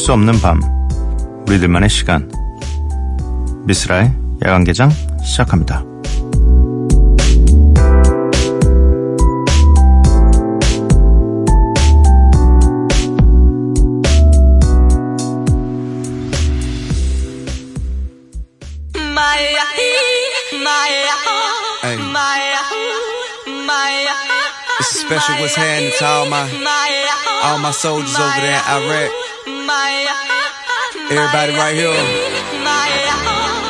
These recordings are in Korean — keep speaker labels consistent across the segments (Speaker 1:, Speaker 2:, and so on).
Speaker 1: 수 없는 밤 우리들만의 시간 미스라의 야간 개장 시작합니다.
Speaker 2: special what's happening to all my all my soldiers over there in Iraq. Everybody right here.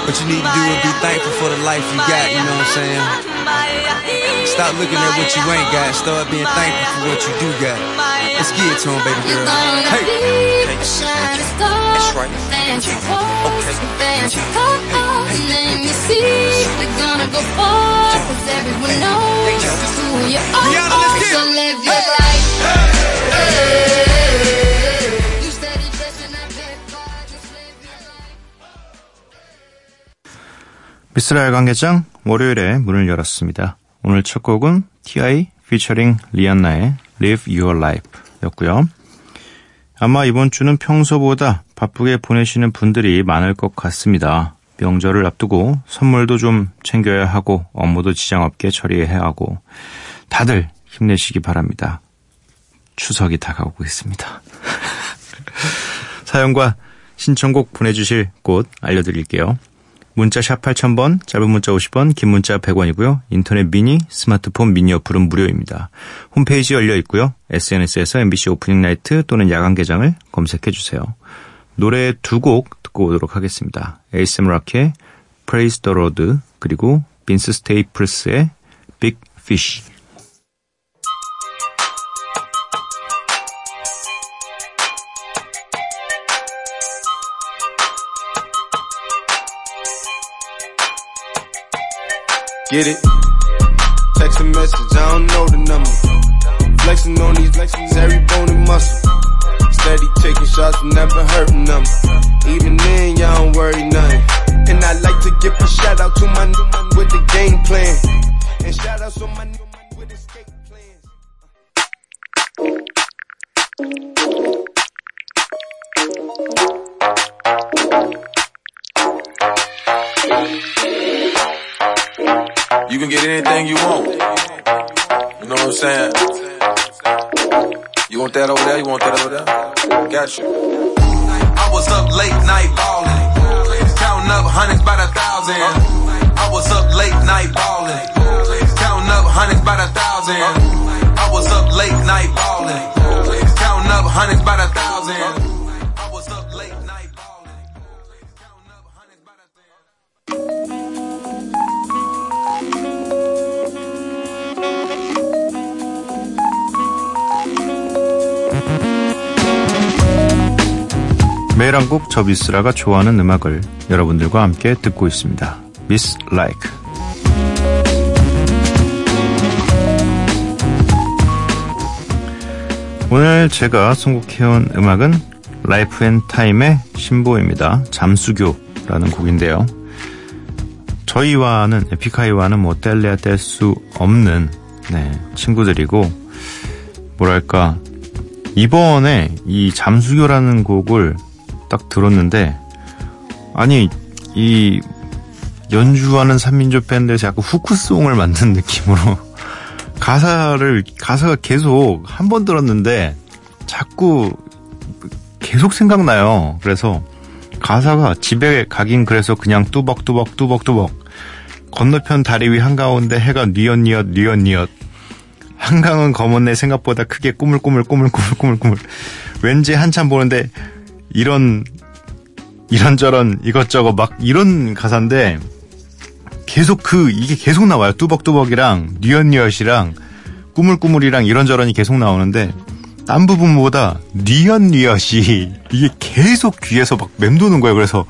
Speaker 2: What you need to do is be thankful for the life you got, you know what I'm saying? Stop looking at what you ain't got, start being thankful for what you do got. Let's get it to him, baby girl. Hey! That's right. Okay. Let me see. We're gonna go far, cause everyone knows who you are. So live your life.
Speaker 1: 미스라엘 관계장 월요일에 문을 열었습니다. 오늘 첫 곡은 T.I. 피처링 리안나의 Live Your Life 였고요. 아마 이번 주는 평소보다 바쁘게 보내시는 분들이 많을 것 같습니다. 명절을 앞두고 선물도 좀 챙겨야 하고 업무도 지장 없게 처리해야 하고 다들 힘내시기 바랍니다. 추석이 다가오고 있습니다. 사연과 신청곡 보내주실 곳 알려드릴게요. 문자 샵 8000번, 짧은 문자 50원, 긴 문자 100원이고요. 인터넷 미니, 스마트폰 미니 어플은 무료입니다. 홈페이지 열려 있고요. SNS에서 MBC 오프닝 나이트 또는 야간 개장을 검색해 주세요. 노래 두 곡 듣고 오도록 하겠습니다. 에이스 락의 Praise the Lord 그리고 빈스 스테이플스의 Big Fish.
Speaker 2: Get it? Text a message, I don't know the number. Flexing on these flexing, every bone and muscle. Steady taking shots, never hurting them. Even then, y'all don't worry nothing. And I like to give a shout out to my new with the game plan. And shout out to my can get anything you want. You know what I'm saying? You want that over there? You want that over there? Got you. I was up late night balling, counting up hundreds by the thousand. I was up late night balling, counting up hundreds by the thousand. I was up late night balling,
Speaker 1: 매일 한곡 저 미쓰라가 좋아하는 음악을 여러분들과 함께 듣고 있습니다. 미쓰 Like. 오늘 제가 선곡해온 음악은 Life and Time의 신보입니다. 잠수교라는 곡인데요. 저희와는 에픽하이와는 뭐 뗄래야 뗄 수 없는 네, 친구들이고 뭐랄까 이번에 이 잠수교라는 곡을 딱 들었는데 아니 이 연주하는 삼민조 밴드에서 약간 후크송을 만든 느낌으로 가사를 가사가 계속 한 번 들었는데 자꾸 계속 생각나요. 그래서 가사가 집에 가긴 그래서 그냥 뚜벅뚜벅 뚜벅뚜벅. 건너편 다리 위 한가운데 해가 뉘엿뉘엿 뉘엿뉘엿. 한강은 검었네 생각보다 크게 꾸물꾸물 꾸물꾸물 꾸물꾸물. 왠지 한참 보는데 이런 이런저런 이것저것 막 이런 가사인데 계속 그 이게 계속 나와요. 뚜벅뚜벅이랑 뉘엿뉘엿이랑 꾸물꾸물이랑 이런저런이 계속 나오는데 딴 부분보다 뉘엿뉘엿이 이게 계속 귀에서 막 맴도는 거예요. 그래서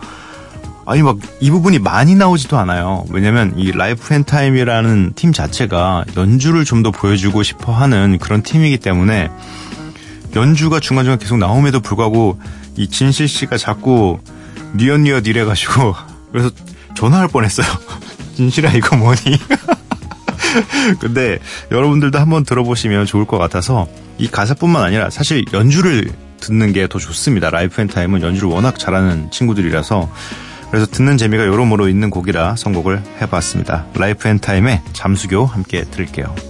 Speaker 1: 아니 막 이 부분이 많이 나오지도 않아요. 왜냐면 이 라이프 앤 타임이라는 팀 자체가 연주를 좀 더 보여주고 싶어 하는 그런 팀이기 때문에 연주가 중간중간 계속 나옴에도 불구하고 이 진실 씨가 자꾸 뉘엿뉘엿 이래가지고 그래서 전화할 뻔했어요. 진실아 이거 뭐니? 근데 여러분들도 한번 들어보시면 좋을 것 같아서 이 가사뿐만 아니라 사실 연주를 듣는 게 더 좋습니다. 라이프 앤 타임은 연주를 워낙 잘하는 친구들이라서 그래서 듣는 재미가 여러모로 있는 곡이라 선곡을 해봤습니다. 라이프 앤 타임의 잠수교 함께 들을게요.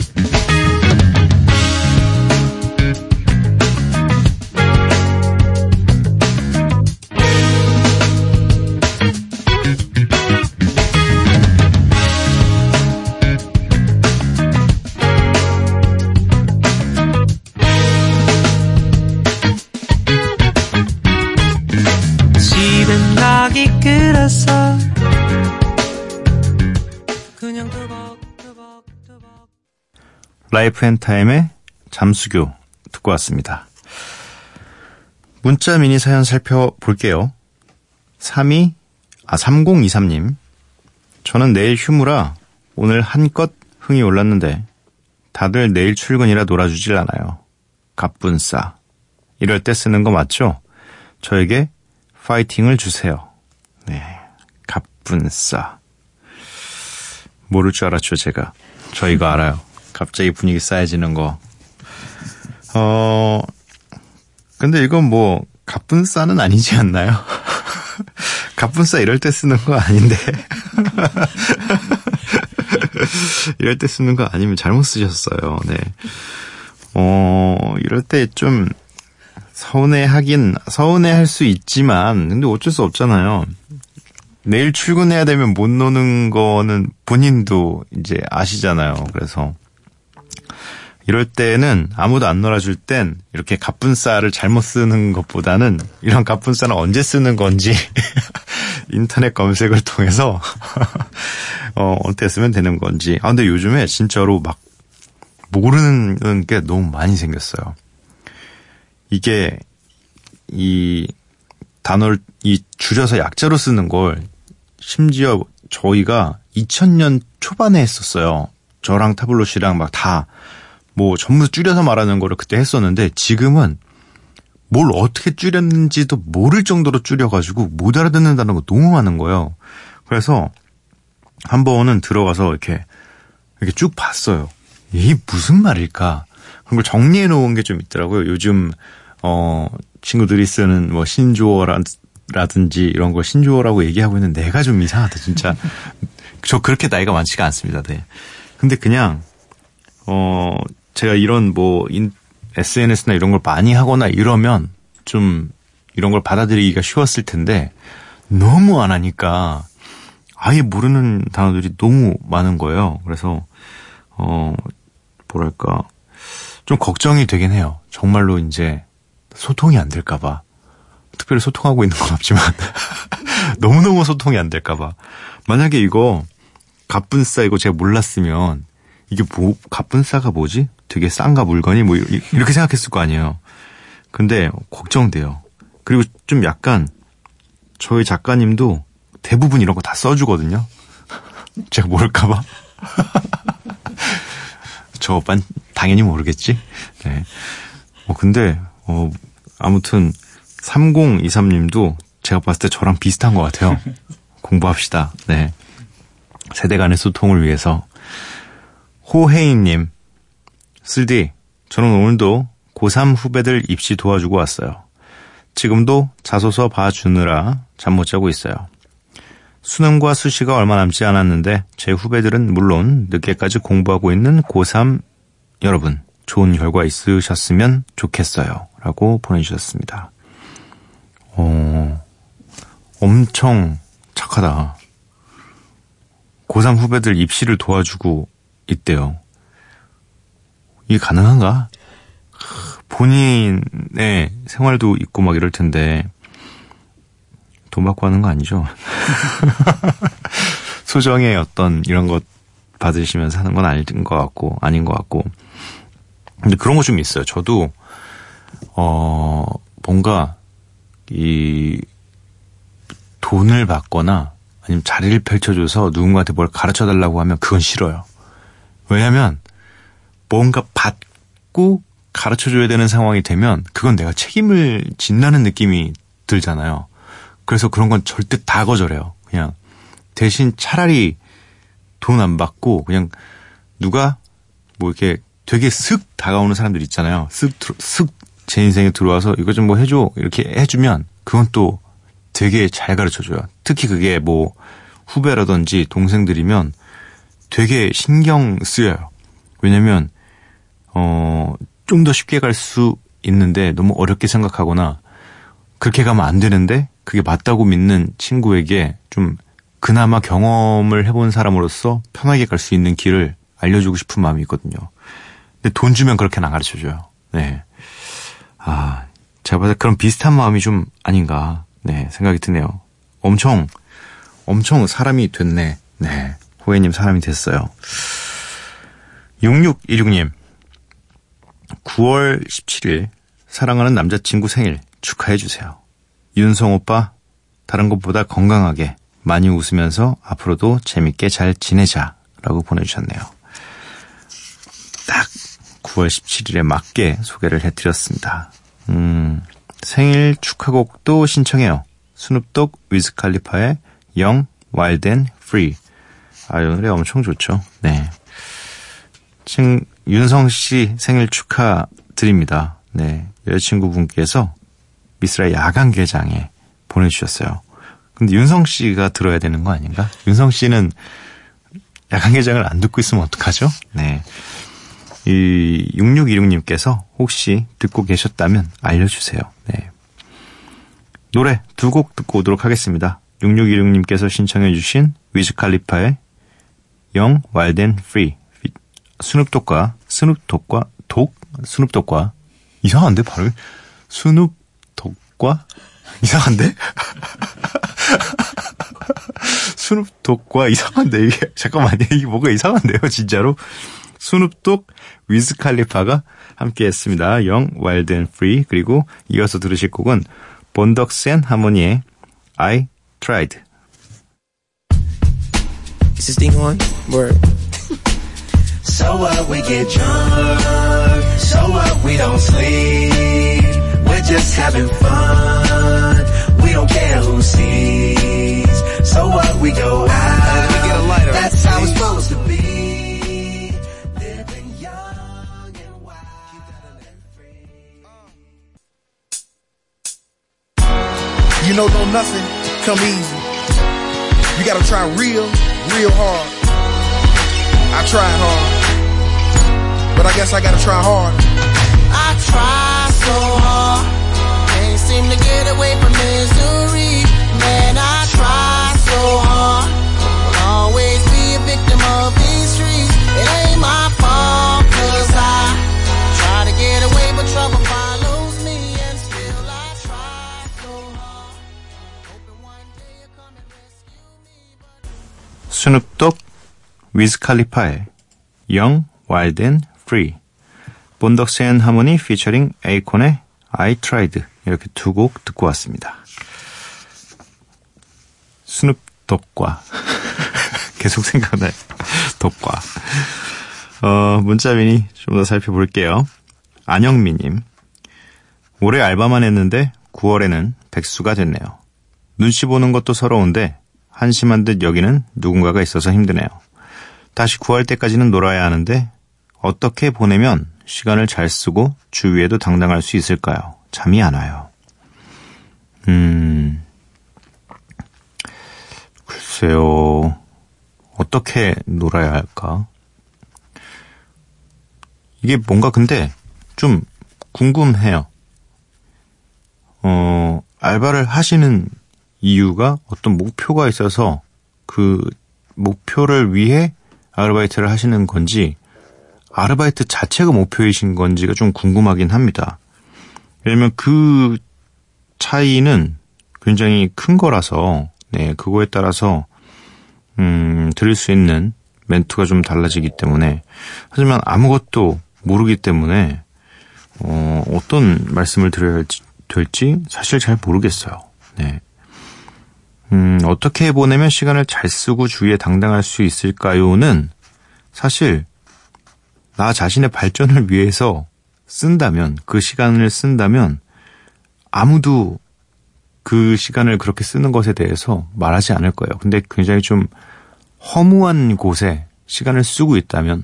Speaker 1: 라이프 앤 타임의 잠수교 듣고 왔습니다. 문자 미니 사연 살펴볼게요. 32, 아, 3023님. 저는 내일 휴무라 오늘 한껏 흥이 올랐는데 다들 내일 출근이라 놀아주질 않아요. 갑분싸. 이럴 때 쓰는 거 맞죠? 저에게 파이팅을 주세요. 네. 갑분싸. 모를 줄 알았죠, 제가. 저 이거 알아요. 갑자기 분위기 쌓여지는 거. 어, 근데 이건 뭐, 갑분싸는 아니지 않나요? 갑분싸 이럴 때 쓰는 거 아닌데. 이럴 때 쓰는 거 아니면 잘못 쓰셨어요. 네. 어, 이럴 때 좀 서운해 하긴, 서운해 할 수 있지만, 근데 어쩔 수 없잖아요. 내일 출근해야 되면 못 노는 거는 본인도 이제 아시잖아요. 그래서 이럴 때는 아무도 안 놀아줄 땐 이렇게 갑분싸를 잘못 쓰는 것보다는 이런 갑분싸는 언제 쓰는 건지 인터넷 검색을 통해서 어, 어떻게 쓰면 되는 건지. 아, 근데 요즘에 진짜로 막 모르는 게 너무 많이 생겼어요. 이게 이 단어를 이 줄여서 약자로 쓰는 걸 심지어 저희가 2000년 초반에 했었어요. 저랑 타블로 씨랑 막 다 뭐 전부 줄여서 말하는 거를 그때 했었는데 지금은 뭘 어떻게 줄였는지도 모를 정도로 줄여가지고 못 알아듣는다는 거 너무 많은 거예요. 그래서 한 번은 들어가서 이렇게 이렇게 쭉 봤어요. 이게 무슨 말일까? 그런 걸 정리해 놓은 게 좀 있더라고요. 요즘 어 친구들이 쓰는 뭐 신조어라든지 이런 걸 신조어라고 얘기하고 있는 내가 좀 이상하다 진짜. 저 그렇게 나이가 많지가 않습니다. 네. 근데 그냥 어 제가 이런 뭐 인, SNS나 이런 걸 많이 하거나 이러면 좀 이런 걸 받아들이기가 쉬웠을 텐데 너무 안 하니까 아예 모르는 단어들이 너무 많은 거예요. 그래서 어 뭐랄까 좀 걱정이 되긴 해요. 정말로 이제 소통이 안 될까봐. 특별히 소통하고 있는 건 없지만 너무너무 소통이 안 될까봐. 만약에 이거 갑분싸 이거 제가 몰랐으면 이게 뭐 갑분싸가 뭐지? 되게 싼가 물건이 뭐 이렇게 생각했을 거 아니에요. 근데 걱정돼요. 그리고 좀 약간 저희 작가님도 대부분 이런 거 다 써주거든요. 제가 모를까봐. 저 오빤 당연히 모르겠지. 네. 어, 근데, 어, 아무튼, 3023님도 제가 봤을 때 저랑 비슷한 것 같아요. 공부합시다. 네. 세대 간의 소통을 위해서. 호혜인님, 쓸디, 저는 오늘도 고3 후배들 입시 도와주고 왔어요. 지금도 자소서 봐주느라 잠 못 자고 있어요. 수능과 수시가 얼마 남지 않았는데 제 후배들은 물론 늦게까지 공부하고 있는 고3 여러분 좋은 결과 있으셨으면 좋겠어요. 라고 보내주셨습니다. 어, 엄청 착하다. 고3 후배들 입시를 도와주고 있대요. 이게 가능한가? 본인의 생활도 있고 막 이럴 텐데 돈 받고 하는 거 아니죠? 소정의 어떤 이런 것 받으시면서 하는 건 아닌 것 같고 아닌 것 같고 근데 그런 거 좀 있어요. 저도 어 뭔가 이 돈을 받거나 아니면 자리를 펼쳐줘서 누군가한테 뭘 가르쳐 달라고 하면 그건 싫어요. 왜냐하면 뭔가 받고 가르쳐 줘야 되는 상황이 되면 그건 내가 책임을 진다는 느낌이 들잖아요. 그래서 그런 건 절대 다 거절해요. 그냥 대신 차라리 돈 안 받고 그냥 누가 뭐 이렇게 되게 슥 다가오는 사람들 있잖아요. 슥, 슥제 인생에 들어와서 이거 좀 뭐 해줘. 이렇게 해주면 그건 또 되게 잘 가르쳐 줘요. 특히 그게 뭐 후배라든지 동생들이면 되게 신경 쓰여요. 왜냐면, 어, 좀 더 쉽게 갈 수 있는데 너무 어렵게 생각하거나 그렇게 가면 안 되는데 그게 맞다고 믿는 친구에게 좀 그나마 경험을 해본 사람으로서 편하게 갈 수 있는 길을 알려주고 싶은 마음이 있거든요. 근데 돈 주면 그렇게는 안 가르쳐 줘요. 네. 아, 제가 봤을 때 그런 비슷한 마음이 좀 아닌가, 네, 생각이 드네요. 엄청, 엄청 사람이 됐네. 네. 호혜님 사람이 됐어요. 6616님. 9월 17일, 사랑하는 남자친구 생일 축하해주세요. 윤성 오빠, 다른 것보다 건강하게, 많이 웃으면서 앞으로도 재밌게 잘 지내자. 라고 보내주셨네요. 딱 9월 17일에 맞게 소개를 해드렸습니다. 음, 생일 축하곡도 신청해요. 스눕독 위즈 칼리파의 Young, Wild and Free. 아, 이 노래 엄청 좋죠. 네. 지금 윤성 씨 생일 축하드립니다. 네. 여자친구분께서 미쓰라 야간 개장에 보내주셨어요. 근데 윤성 씨가 들어야 되는 거 아닌가? 윤성 씨는 야간 개장을 안 듣고 있으면 어떡하죠? 네. 이 6616님께서 혹시 듣고 계셨다면 알려주세요. 네. 노래 두 곡 듣고 오도록 하겠습니다. 6616님께서 신청해주신 위즈 칼리파의 Young Wild Free 스눕독과 스눕독과 독 스눕독과 이상한데 발음이 스눕독과 이상한데 스눕독과 이상한데 이게 잠깐만요 이게 뭐가 이상한데요 진짜로 스눕독 위즈 칼리파가 함께했습니다. 영 와일드 앤 프리 그리고 이어서 들으실 곡은 본덕센 하모니의 I Tried.
Speaker 3: Is this thing on? Word.
Speaker 4: So what we get drunk, so what we don't sleep. We're just having fun, we don't care who sees. So what we go out,
Speaker 2: we get a lighter.
Speaker 4: that's how it's supposed to be.
Speaker 5: You know, don't nothing come easy. You gotta try real, real hard. I tried hard, but I guess I gotta try hard.
Speaker 6: I try so hard, can't seem to get away from misery.
Speaker 1: 스눕독 위즈 칼리파의 Young Wild and Free Bone Thugs-n-Harmony 피처링 에이콘의 I Tried 이렇게 두 곡 듣고 왔습니다. 스눕독과 계속 생각나요. 독과 어, 문자 미니 좀더 살펴볼게요. 안영미님 올해 알바만 했는데 9월에는 백수가 됐네요. 눈치 보는 것도 서러운데 한심한 듯 여기는 누군가가 있어서 힘드네요. 다시 구할 때까지는 놀아야 하는데 어떻게 보내면 시간을 잘 쓰고 주위에도 당당할 수 있을까요? 잠이 안 와요. 음, 글쎄요. 어떻게 놀아야 할까? 이게 뭔가 근데 좀 궁금해요. 어, 알바를 하시는 이유가 어떤 목표가 있어서 그 목표를 위해 아르바이트를 하시는 건지 아르바이트 자체가 목표이신 건지가 좀 궁금하긴 합니다. 왜냐면 그 차이는 굉장히 큰 거라서 네, 그거에 따라서 음, 들을 수 있는 멘트가 좀 달라지기 때문에 하지만 아무것도 모르기 때문에 어, 어떤 말씀을 드려야 될지 사실 잘 모르겠어요. 네. 음, 어떻게 보내면 시간을 잘 쓰고 주위에 당당할 수 있을까요는 사실 나 자신의 발전을 위해서 쓴다면, 그 시간을 쓴다면 아무도 그 시간을 그렇게 쓰는 것에 대해서 말하지 않을 거예요. 근데 굉장히 좀 허무한 곳에 시간을 쓰고 있다면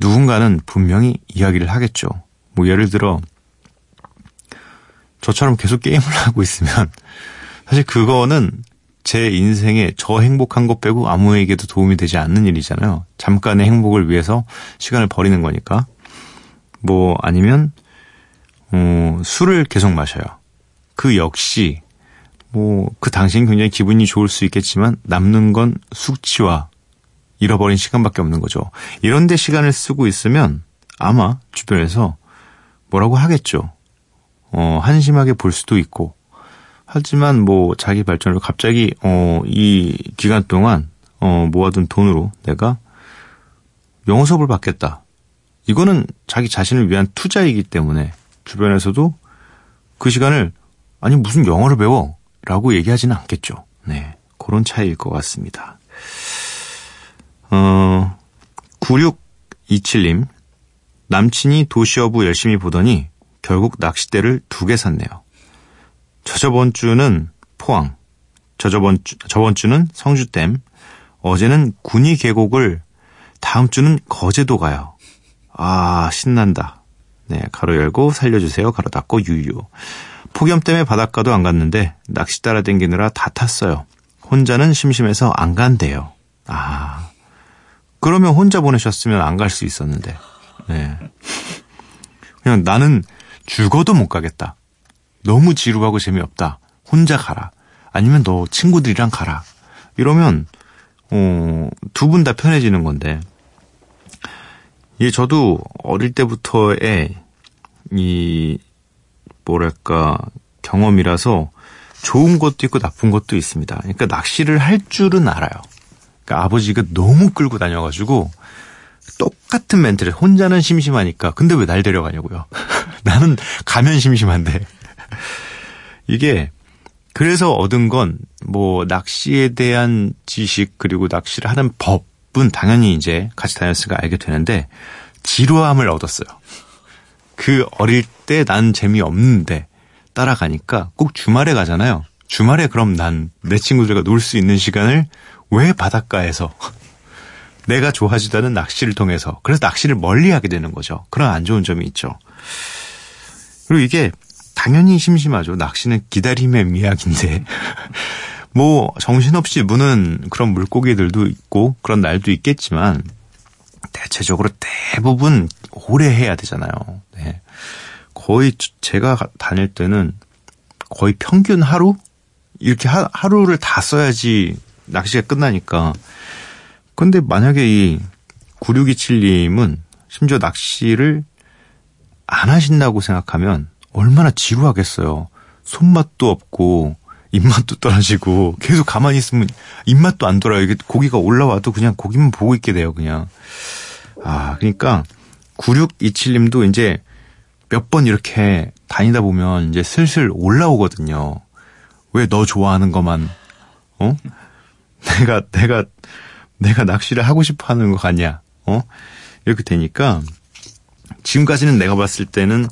Speaker 1: 누군가는 분명히 이야기를 하겠죠. 뭐 예를 들어 저처럼 계속 게임을 하고 있으면 사실 그거는 제 인생에 저 행복한 것 빼고 아무에게도 도움이 되지 않는 일이잖아요. 잠깐의 행복을 위해서 시간을 버리는 거니까. 뭐 아니면 어, 술을 계속 마셔요. 그 역시 뭐 그 당시엔 굉장히 기분이 좋을 수 있겠지만 남는 건 숙취와 잃어버린 시간밖에 없는 거죠. 이런데 시간을 쓰고 있으면 아마 주변에서 뭐라고 하겠죠. 어, 한심하게 볼 수도 있고. 하지만 뭐 자기 발전을 갑자기 어, 이 기간 동안 어, 모아둔 돈으로 내가 영어 수업을 받겠다. 이거는 자기 자신을 위한 투자이기 때문에 주변에서도 그 시간을 아니 무슨 영어를 배워 라고 얘기하지는 않겠죠. 네. 그런 차이일 것 같습니다. 어, 9627님. 남친이 도시어부 열심히 보더니 결국 낚싯대를 두 개 샀네요. 저저번 주는 포항, 저저번 주, 저번 주는 성주댐, 어제는 군위 계곡을 다음 주는 거제도 가요. 아, 신난다. 네, 가로 열고 살려주세요. 가로 닫고 유유. 폭염 때문에 바닷가도 안 갔는데 낚시 따라 댕기느라 다 탔어요. 혼자는 심심해서 안 간대요. 아, 그러면 혼자 보내셨으면 안 갈 수 있었는데. 네. 그냥 나는 죽어도 못 가겠다. 너무 지루하고 재미없다. 혼자 가라. 아니면 너 친구들이랑 가라. 이러면 어, 두 분 다 편해지는 건데. 이 저도 어릴 때부터의 이 뭐랄까 경험이라서 좋은 것도 있고 나쁜 것도 있습니다. 그러니까 낚시를 할 줄은 알아요. 그러니까 아버지가 너무 끌고 다녀가지고 똑같은 멘트를 혼자는 심심하니까 근데 왜 날 데려가냐고요. 나는 가면 심심한데 이게 그래서 얻은 건 뭐 낚시에 대한 지식 그리고 낚시를 하는 법은 당연히 이제 같이 다녔으니까 알게 되는데 지루함을 얻었어요. 그 어릴 때 난 재미없는데 따라가니까 꼭 주말에 가잖아요. 주말에 그럼 난 내 친구들과 놀 수 있는 시간을 왜 바닷가에서 내가 좋아하지도 않은 낚시를 통해서 그래서 낚시를 멀리 하게 되는 거죠. 그런 안 좋은 점이 있죠. 그리고 이게 당연히 심심하죠. 낚시는 기다림의 미학인데 뭐 정신없이 무는 그런 물고기들도 있고 그런 날도 있겠지만 대체적으로 대부분 오래 해야 되잖아요. 네. 거의 제가 다닐 때는 거의 평균 하루 이렇게 하, 하루를 다 써야지 낚시가 끝나니까. 근데 만약에 이 9627님은 심지어 낚시를 안 하신다고 생각하면 얼마나 지루하겠어요. 손맛도 없고 입맛도 떨어지고 계속 가만히 있으면 입맛도 안 돌아요. 이게 고기가 올라와도 그냥 고기만 보고 있게 돼요, 그냥. 아, 그러니까 9627님도 이제 몇 번 이렇게 다니다 보면 이제 슬슬 올라오거든요. 왜 너 좋아하는 것만 어? 내가 내가 내가 낚시를 하고 싶어 하는 거 같냐? 어? 이렇게 되니까 지금까지는 내가 봤을 때는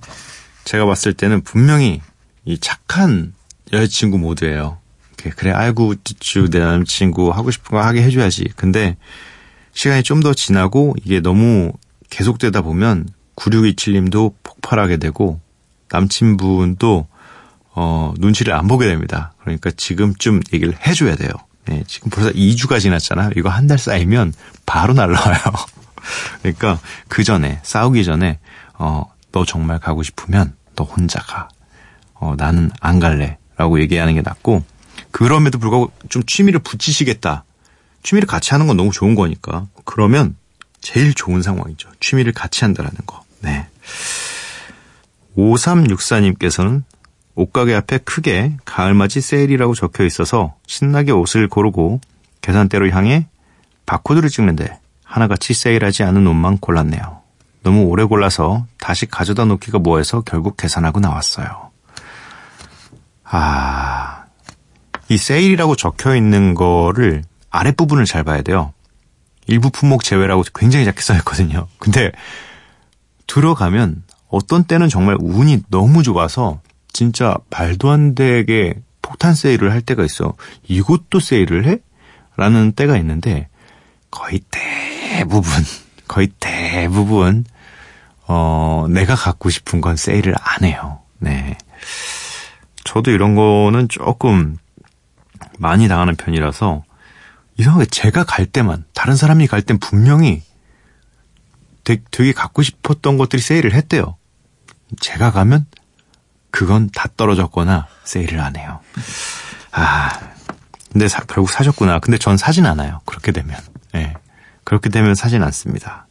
Speaker 1: 제가 봤을 때는 분명히 이 착한 여자친구 모드예요. 그래, 아이고, 쭈쭈, 내 남자친구 하고 싶은 거 하게 해줘야지. 근데 시간이 좀 더 지나고 이게 너무 계속되다 보면 9627님도 폭발하게 되고 남친분도 어, 눈치를 안 보게 됩니다. 그러니까 지금쯤 얘기를 해줘야 돼요. 네, 지금 벌써 2주가 지났잖아요. 이거 한 달 쌓이면 바로 날라와요. 그러니까 그 전에, 싸우기 전에, 어, 너 정말 가고 싶으면 너 혼자 가. 어, 나는 안 갈래. 라고 얘기하는 게 낫고, 그럼에도 불구하고 좀 취미를 붙이시겠다. 취미를 같이 하는 건 너무 좋은 거니까. 그러면 제일 좋은 상황이죠. 취미를 같이 한다라는 거. 네. 5364님께서는 옷가게 앞에 크게 가을맞이 세일이라고 적혀 있어서 신나게 옷을 고르고 계산대로 향해 바코드를 찍는데 하나같이 세일하지 않은 옷만 골랐네요. 너무 오래 골라서 다시 가져다 놓기가 뭐해서 결국 계산하고 나왔어요. 아, 이 세일이라고 적혀 있는 거를 아랫부분을 잘 봐야 돼요. 일부 품목 제외라고 굉장히 작게 써있거든요. 근데 들어가면 어떤 때는 정말 운이 너무 좋아서 진짜 말도 안 되게 폭탄 세일을 할 때가 있어. 이것도 세일을 해? 라는 때가 있는데 거의 대부분 거의 대부분 어, 내가 갖고 싶은 건 세일을 안 해요. 네. 저도 이런 거는 조금 많이 당하는 편이라서 이상하게 제가 갈 때만 다른 사람이 갈 땐 분명히 되게, 되게 갖고 싶었던 것들이 세일을 했대요. 제가 가면 그건 다 떨어졌거나 세일을 안 해요. 아, 근데 사, 결국 사셨구나. 근데 전 사진 않아요. 그렇게 되면. 예. 네. 그렇게 되면 사진 않습니다.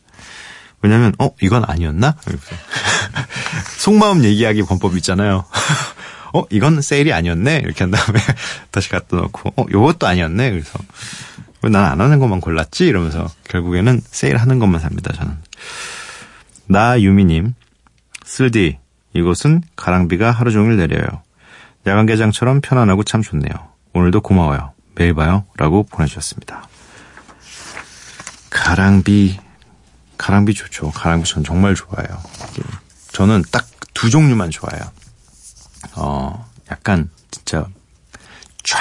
Speaker 1: 왜냐면, 어, 이건 아니었나? 속마음 얘기하기 범법 있잖아요. 어, 이건 세일이 아니었네? 이렇게 한 다음에 다시 갖다 놓고, 어, 요것도 아니었네? 그래서, 왜 난 안 하는 것만 골랐지? 이러면서 결국에는 세일하는 것만 삽니다, 저는. 나유미님, 쓸디, 이곳은 가랑비가 하루 종일 내려요. 야간 개장처럼 편안하고 참 좋네요. 오늘도 고마워요. 매일 봐요. 라고 보내주셨습니다. 가랑비, 가랑비 좋죠. 가랑비 전 정말 좋아해요. 저는 딱 두 종류만 좋아해요. 어, 약간 진짜 쫙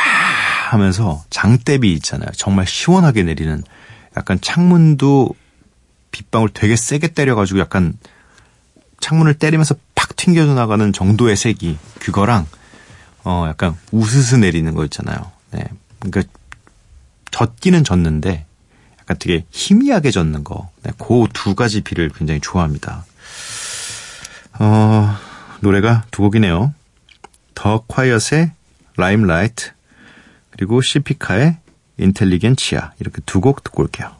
Speaker 1: 하면서 장대비 있잖아요. 정말 시원하게 내리는 약간 창문도 빗방울 되게 세게 때려가지고 약간 창문을 때리면서 팍 튕겨져 나가는 정도의 색이 그거랑 어 약간 우스스 내리는 거 있잖아요. 네. 그러니까 젖기는 젖는데 약간 되게 희미하게 젖는 거. 네. 그두 가지 비를 굉장히 좋아합니다. 어 노래가 두 곡이네요. 더 콰이엇의 라임라이트 그리고 시피카의 인텔리겐치아 이렇게 두 곡 듣고 올게요.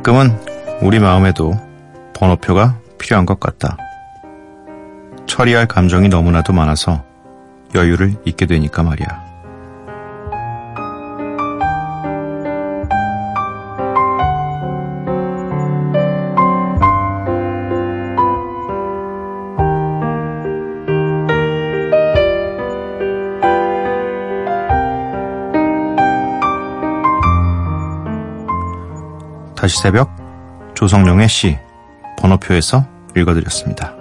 Speaker 1: 가끔은 우리 마음에도 번호표가 필요한 것 같다. 처리할 감정이 너무나도 많아서 여유를 잊게 되니까 말이야. 다시 새벽 조성룡의 시 번호표에서 읽어드렸습니다.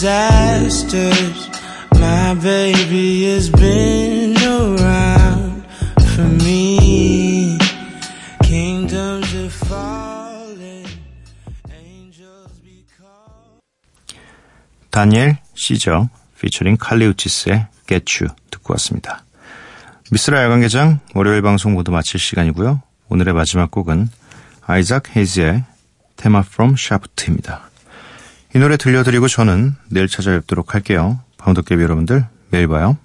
Speaker 7: disasters. My baby has been around for me. Kingdoms are falling, angels be called.
Speaker 1: 다니엘 시저 피처링 칼리우치스의 Get You 듣고 왔습니다. 미스라 야간개장 월요일 방송 모두 마칠 시간이고요. 오늘의 마지막 곡은 아이작 헤이즈의 테마 프롬 샤프트입니다. 이 노래 들려드리고 저는 내일 찾아뵙도록 할게요. 방독깨비 여러분들, 내일 봐요.